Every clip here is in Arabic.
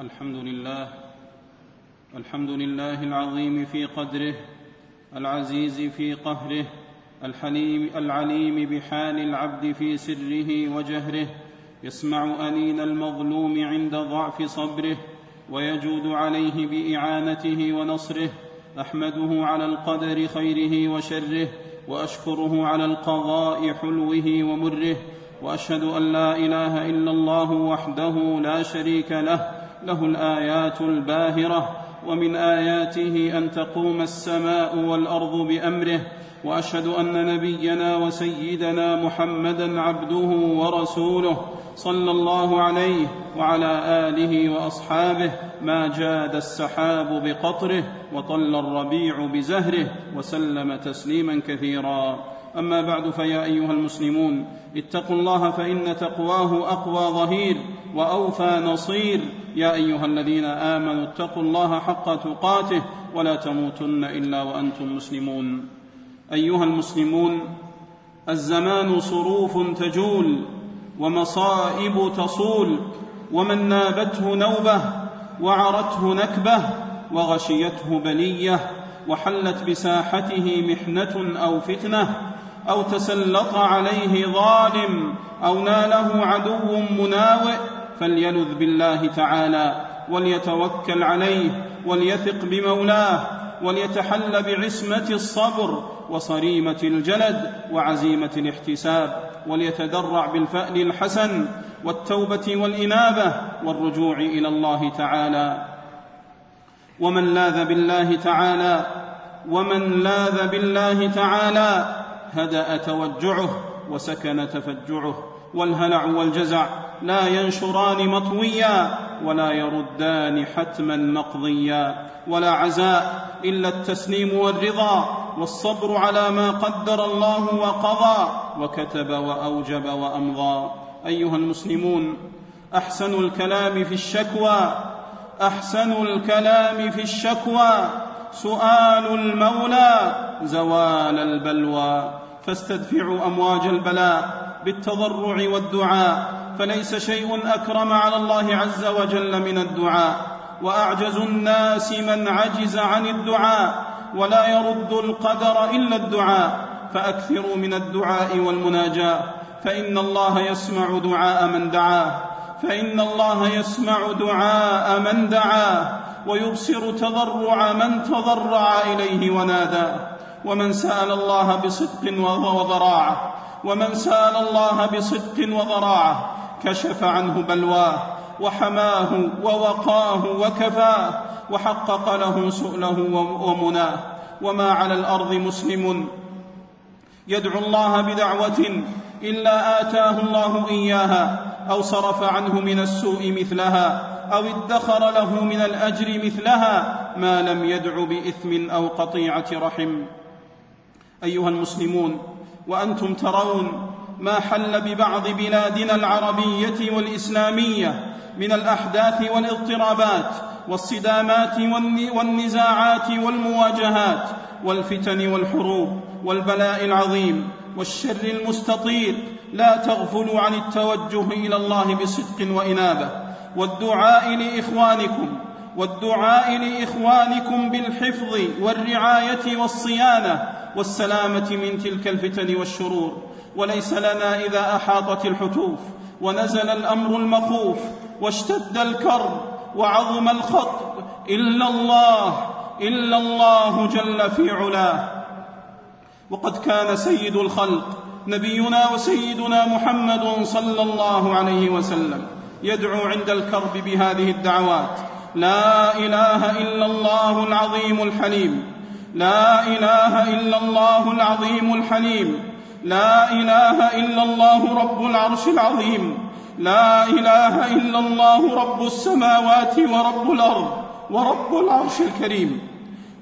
الحمد لله الحمد لله العظيم في قدره العزيز في قهره الحليم العليم بحال العبد في سره وجهره يسمع أنين المظلوم عند ضعف صبره ويجود عليه بإعانته ونصره أحمده على القدر خيره وشره وأشكره على القضاء حلوة ومره وأشهد أن لا إله إلا الله وحده لا شريك له له الآيات الباهرة ومن آياته أن تقوم السماء والأرض بأمره وأشهد أن نبينا وسيدنا محمدا عبده ورسوله صلى الله عليه وعلى آله وأصحابه ما جاد السحاب بقطره وطل الربيع بزهره وسلم تسليما كثيرا. أما بعد فيا أيها المسلمون اتقوا الله فإن تقواه أقوى ظهير وأوفى نصير. يا أيها الذين آمنوا اتقوا الله حق تقاته ولا تموتن إلا وأنتم مسلمون. أيها المسلمون الزمان صروف تجول ومصائب تصول ومن نابته نوبة وعرته نكبة وغشيته بلية وحلت بساحته محنة أو فتنة أو تسلط عليه ظالم أو ناله عدو مناوئ فليلذ بالله تعالى وليتوكل عليه وليثق بمولاه وليتحل بعصمة الصبر وصريمة الجلد وعزيمة الاحتساب وليتدرع بالفأل الحسن والتوبة والإنابة والرجوع إلى الله تعالى. ومن لاذ بالله تعالى ومن لاذ بالله تعالى هدأ توجعه وسكن تفجعه والهلع والجزع لا ينشران مطويا ولا يردان حتما مقضيا ولا عزاء إلا التسليم والرضا والصبر على ما قدر الله وقضى وكتب وأوجب وأمضى. أيها المسلمون أحسن الكلام في الشكوى أحسن الكلام في الشكوى. سؤال المولى زوال البلوى. فاستدفعوا أمواج البلاء بالتضرع والدعاء فليس شيء أكرم على الله عز وجل من الدعاء. وأعجز الناس من عجز عن الدعاء ولا يرد القدر إلا الدعاء. فأكثروا من الدعاء والمناجاة. فإن الله يسمع دعاء من دعاه. فإن الله يسمع دعاء من دعاه. ويبصر تضرع من تضرع إليه وناداه ومن سأل الله بصدق وضراعه ومن سأل الله بصدق وضراعه كشف عنه بلواه وحماه ووقاه وكفاه وحقق له سؤله ومناه وما على الأرض مسلم. يدعو الله بدعوة إلا آتاه الله إياها أو صرف عنه من السوء مثلها. أو ادخر له من الأجر مثلها ما لم يدع بإثم أو قطيعة رحم. أيها المسلمون وأنتم ترون ما حل ببعض بلادنا العربية والإسلامية من الأحداث والاضطرابات والصدامات والنزاعات والمواجهات والفتن والحروب والبلاء العظيم والشر المستطير لا تغفلوا عن التوجه إلى الله بصدق وإنابة. والدعاء لإخوانكم والدعاء لإخوانكم بالحفظ والرعاية والصيانة والسلامة من تلك الفتن والشرور. وليس لنا إذا أحاطت الحتوف ونزل الأمر المخوف واشتد الكرب وعظم الخطب إلا الله إلا الله جل في علاه. وقد كان سيد الخلق نبينا وسيدنا محمد صلى الله عليه وسلم. يدعو عند الكرب بهذه الدعوات. لا إله إلا الله العظيم الحليم. لا إله إلا الله العظيم الحليم. لا إله إلا الله رب العرش العظيم. لا إله إلا الله رب السماوات ورب الأرض ورب العرش الكريم.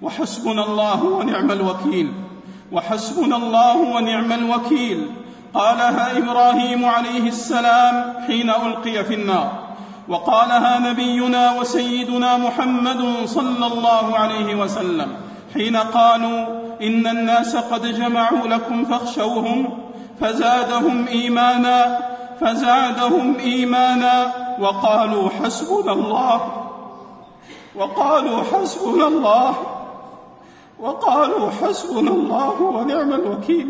وحسبنا الله ونعم الوكيل. وحسبنا الله ونعم الوكيل. قالها إبراهيم عليه السلام حين ألقي في النار. وقالها نبينا وسيدنا محمد صلى الله عليه وسلم حين قالوا إن الناس قد جمعوا لكم فاخشوهم فزادهم إيمانا فزادهم إيمانا وقالوا حسبنا الله وقالوا حسبنا الله وقالوا حسبنا الله ونعم الوكيل.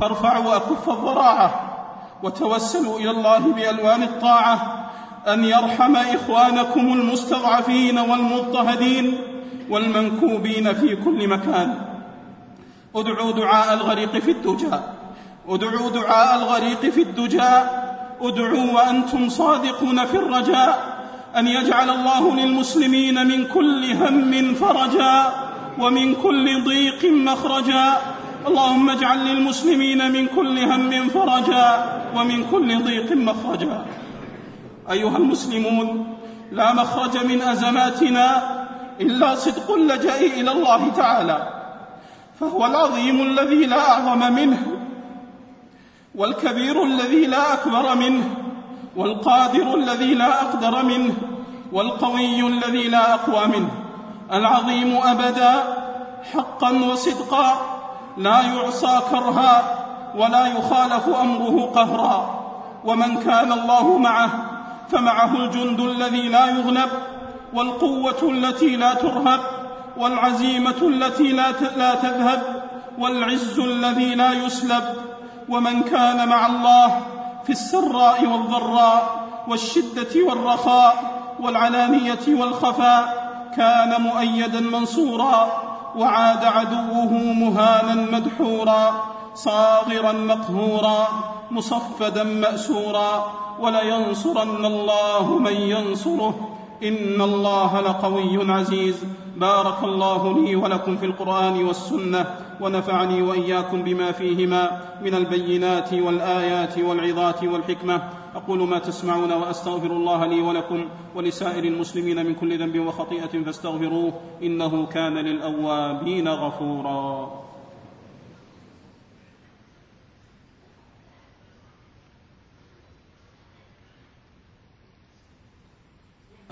فارفعوا أكف الضراعة وتوسلوا إلى الله بألوان الطاعة أن يرحم إخوانكم المستضعفين والمضطهدين والمنكوبين في كل مكان. ادعوا دعاء الغريق في الدجى. ادعوا دعاء الغريق في الدجى. ادعوا وأنتم صادقون في الرجاء. أن يجعل الله للمسلمين من كل هم فرجا ومن كل ضيق مخرجا اللهم اجعل للمسلمين من كل هم فرجا ومن كل ضيق مخرجا. أيها المسلمون لا مخرج من أزماتنا إلا صدق اللجأ إلى الله تعالى فهو العظيم الذي لا أعظم منه والكبير الذي لا أكبر منه والقادر الذي لا أقدر منه والقوي الذي لا أقوى منه العظيم أبدا حقا وصدقا لا يعصى كرها ولا يخالف أمره قهرا. ومن كان الله معه فمعه الجند الذي لا يغلب والقوة التي لا ترهب والعزيمة التي لا تذهب والعز الذي لا يسلب. ومن كان مع الله في السراء والضراء والشدة والرخاء والعلانية والخفاء كان مؤيدا منصورا. وعاد عدوه مهانا مدحورا صاغرا مقهورا مصفدا مأسورا ولينصرن الله من ينصره. إن الله لقوي عزيز. بارك الله لي ولكم في القرآن والسنة ونفعني وإياكم بما فيهما من البينات والآيات والعظات والحكمة. أقول ما تسمعون وأستغفر الله لي ولكم ولسائر المسلمين من كل ذنب وخطيئة فاستغفروه إنه كان للأوابين غفورا.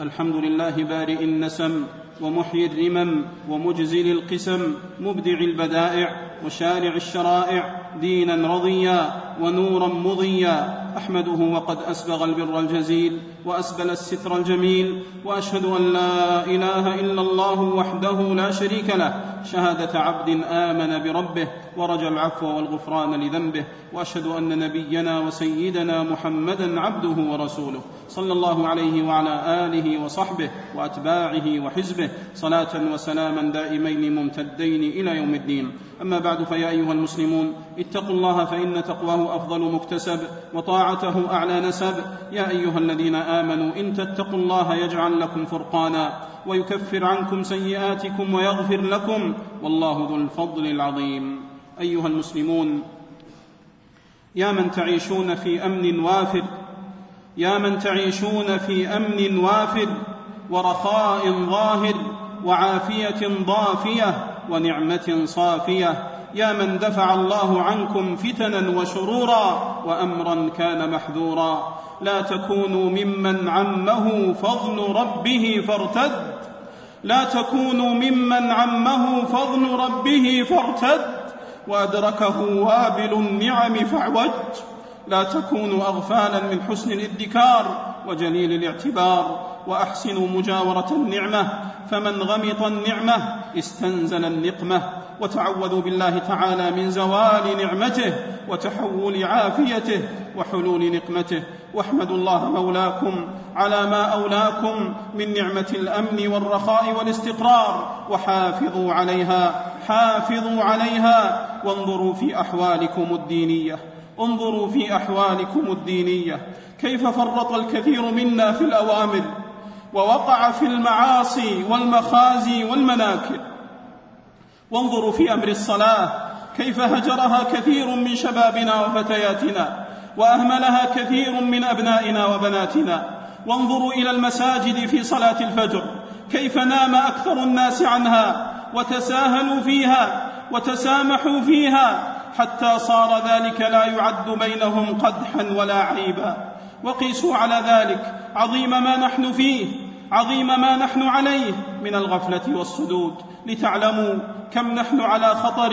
الحمد لله بارئ النسم ومحيي الرمم ومجزل القسم مبدع البدائع وشارع الشرائع دينا رضيا ونورا مضيا. أحمده وقد أسبغ البر الجزيل وأسبل الستر الجميل وأشهد أن لا إله إلا الله وحده لا شريك له. شهادة عبد آمن بربه ورجى العفو والغفران لذنبه وأشهد أن نبينا وسيدنا محمدا عبده ورسوله صلى الله عليه وعلى آله وصحبه وأتباعه وحزبه. صلاة وسلاما دائمين ممتدين إلى يوم الدين. أما بعد فيا أيها المسلمون اتقوا الله فإن تقواه افضل مكتسب وطاعته أعلى نسب. يا أيها الذين آمنوا إن تتقوا الله يجعل لكم فرقانا ويكفر عنكم سيئاتكم ويغفر لكم. والله ذو الفضل العظيم. أيها المسلمون يا من تعيشون في أمن وافر يا من تعيشون في أمن وافر ورخاء ظاهر وعافية ضافية ونعمة صافية. يا من دفع الله عنكم فتنا وشرورا وأمرا كان محذورا. لا تكونوا ممن عمه فضل ربه فارتد. لا تكونوا ممن عمه فضل ربه فارتد. وأدركه وابل النعم فاعوج. لا تكونوا أغفالا من حسن الادكار وجليل الاعتبار. وأحسنوا مجاورة النعمة. فمن غمط النعمة استنزل النقمة. وتعوذوا بالله تعالى من زوال نعمته وتحول عافيته وحلول نقمته. واحمدوا الله مولاكم على ما أولاكم من نعمة الأمن والرخاء والاستقرار وحافظوا عليها حافظوا عليها. وانظروا في أحوالكم الدينية انظروا في أحوالكم الدينية. كيف فرط الكثير منا في الأوامر ووقع في المعاصي والمخازي والمناكب. وانظروا في أمر الصلاة كيف هجرها كثير من شبابنا وفتياتنا وأهملها كثير من أبنائنا وبناتنا. وانظروا إلى المساجد في صلاة الفجر كيف نام أكثر الناس عنها وتساهلوا فيها وتسامحوا فيها حتى صار ذلك لا يعد بينهم قدحا ولا عيبا. وقيسوا على ذلك عظيم ما نحن فيه عظيم ما نحن عليه من الغفلة والصدود لتعلموا كم نحن على خطر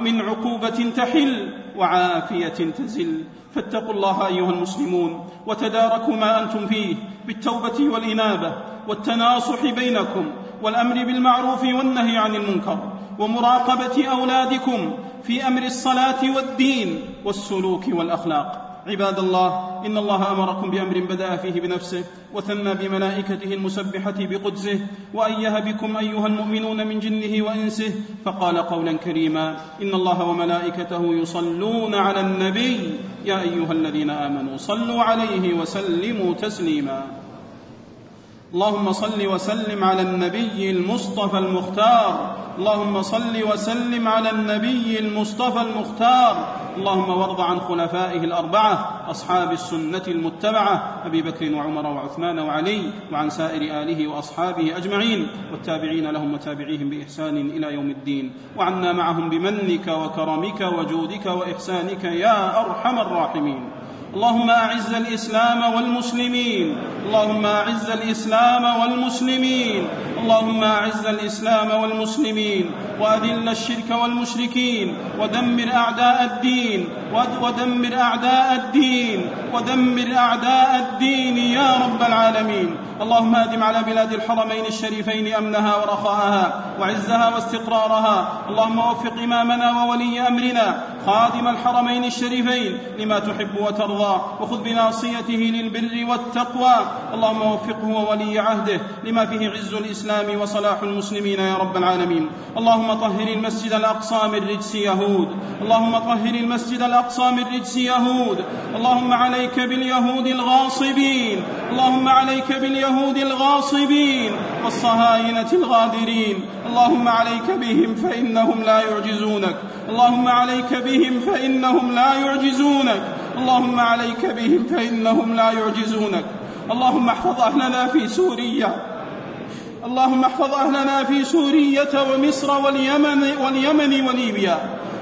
من عقوبة تحل وعافية تزل. فاتقوا الله أيها المسلمون وتداركوا ما أنتم فيه بالتوبة والإنابة والتناصح بينكم والأمر بالمعروف والنهي عن المنكر ومراقبة أولادكم في أمر الصلاة والدين والسلوك والأخلاق. عباد الله إن الله أمركم بأمر بدأ فيه بنفسه وثنى بملائكته المسبحة بقدسه وايه بكم أيها المؤمنون من جنه وإنسه فقال قولا كريما إن الله وملائكته يصلون على النبي يا أيها الذين آمنوا صلوا عليه وسلموا تسليما. اللهم صل وسلم على النبي المصطفى المختار. اللهم صل وسلم على النبي المصطفى المختار. اللهم وارض عن خلفائه الأربعة أصحاب السنة المتبعة أبي بكر وعمر وعثمان وعلي وعن سائر آله وأصحابه أجمعين والتابعين لهم وتابعيهم بإحسان إلى يوم الدين. وعنا معهم بمنك وكرمك وجودك وإحسانك يا أرحم الراحمين. اللهم أعز الإسلام والمسلمين. اللهم أعز الإسلام والمسلمين. اللهم أعز الإسلام والمسلمين وأذل الشرك والمشركين ودمر أعداء الدين ودمر أعداء الدين ودمر أعداء الدين يا رب العالمين. اللهم آدم على بلاد الحرمين الشريفين أمنها ورخاءها وعزها واستقرارها. اللهم وفق إمامنا وولي أمرنا خادم الحرمين الشريفين لما تحب وترضى وخذ بناصيته للبر والتقوى. اللهم وفقه وولي عهده لما فيه عز الإسلام وصلاح المسلمين يا رب العالمين. اللهم طهر المسجد الأقصى من رجس يهود. اللهم طهر المسجد الأقصى من رجس يهود. اللهم عليك باليهود الغاصبين. اللهم عليك باليهود الغاصبين. والصهاينة الغادرين. اللهم عليك بهم فإنهم لا يعجزونك. اللهم عليك بهم فإنهم لا يعجزونك. اللهم عليك بهم فإنهم لا يعجزونك. اللهم احفظ أهلنا في سوريا. اللهم احفظ أهلنا في سوريه ومصر واليمن واليمن وليبيا.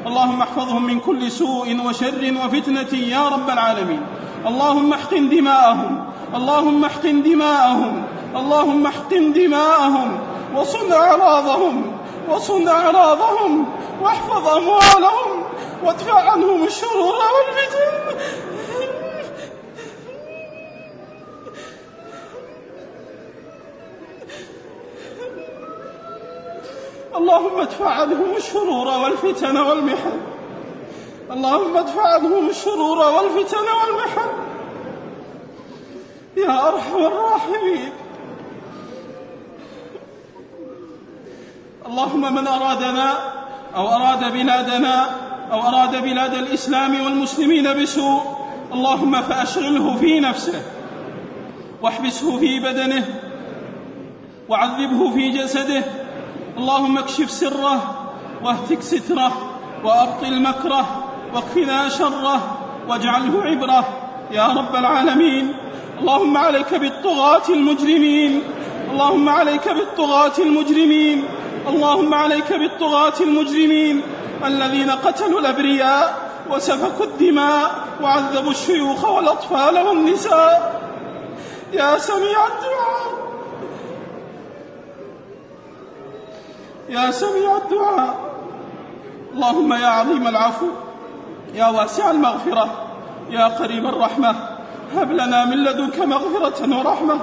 اللهم احفظهم من كل سوء وشر وفتنة يا رب العالمين. اللهم احقن دماءهم. اللهم احقن دماءهم. اللهم احقن دماءهم. وصن أعراضهم. وصن أعراضهم. واحفظ أموالهم وادفع عنهم الشرور والفتن. اللهم ادفع عنهم الشرور والفتن والمحن. اللهم ادفع عنهم الشرور والفتن والمحن. يا أرحم الراحمين. اللهم من أرادنا أو أراد بلادنا أو أراد بلاد الإسلام والمسلمين بسوء اللهم فأشغله في نفسه واحبسه في بدنه وعذبه في جسده اللهم اكشف سره واهتك ستره وأبطل مكره واكفنا شره واجعله عبره يا رب العالمين. اللهم عليك بالطغاة المجرمين اللهم عليك بالطغاة المجرمين. اللهم عليك بالطغاة المجرمين الذين قتلوا الأبرياء وسفكوا الدماء وعذبوا الشيوخ والأطفال والنساء. يا سميع الدعاء. يا سميع الدعاء. اللهم يا عظيم العفو يا واسع المغفرة يا قريب الرحمة هب لنا من لدنك مغفرة ورحمة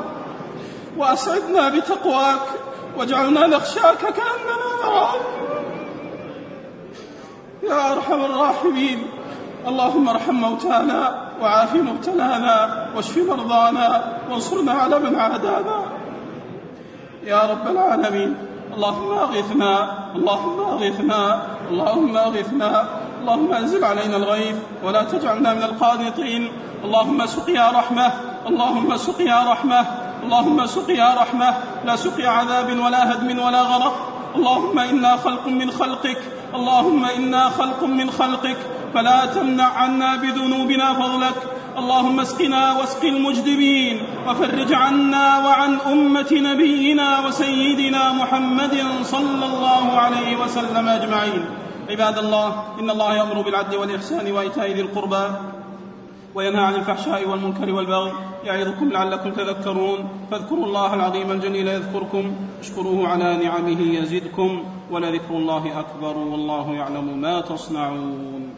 وأسعدنا بتقواك. واجعلنا نخشاك كأننا نراك. يا أرحم الراحمين. اللهم ارحم موتانا وعاف مبتلانا واشف مرضانا وانصرنا على من عادانا. يا رب العالمين. اللهم أغثنا اللهم أغثنا اللهم أغثنا. اللهم أنزل علينا الغيث ولا تجعلنا من القانطين. اللهم سقيا رحمة اللهم سقيا رحمة. اللهم سقيا رحمة لا سقيا عذاب ولا هدم ولا غرق. اللهم إنا خلق من خلقك اللهم إنا خلق من خلقك. فلا تمنع عنا بذنوبنا فضلك. اللهم اسقنا واسق المجدبين وفرج عنا وعن أمة نبينا وسيدنا محمد صلى الله عليه وسلم أجمعين. عباد الله إن الله يأمر بالعدل والإحسان وإيتاء ذي القربى. وينهى عن الفحشاء والمنكر والبغي يعظكم لعلكم تذكرون فاذكروا الله العظيم الجليل يذكركم اشكروه على نعمه يزدكم ولذكر الله أكبر والله يعلم ما تصنعون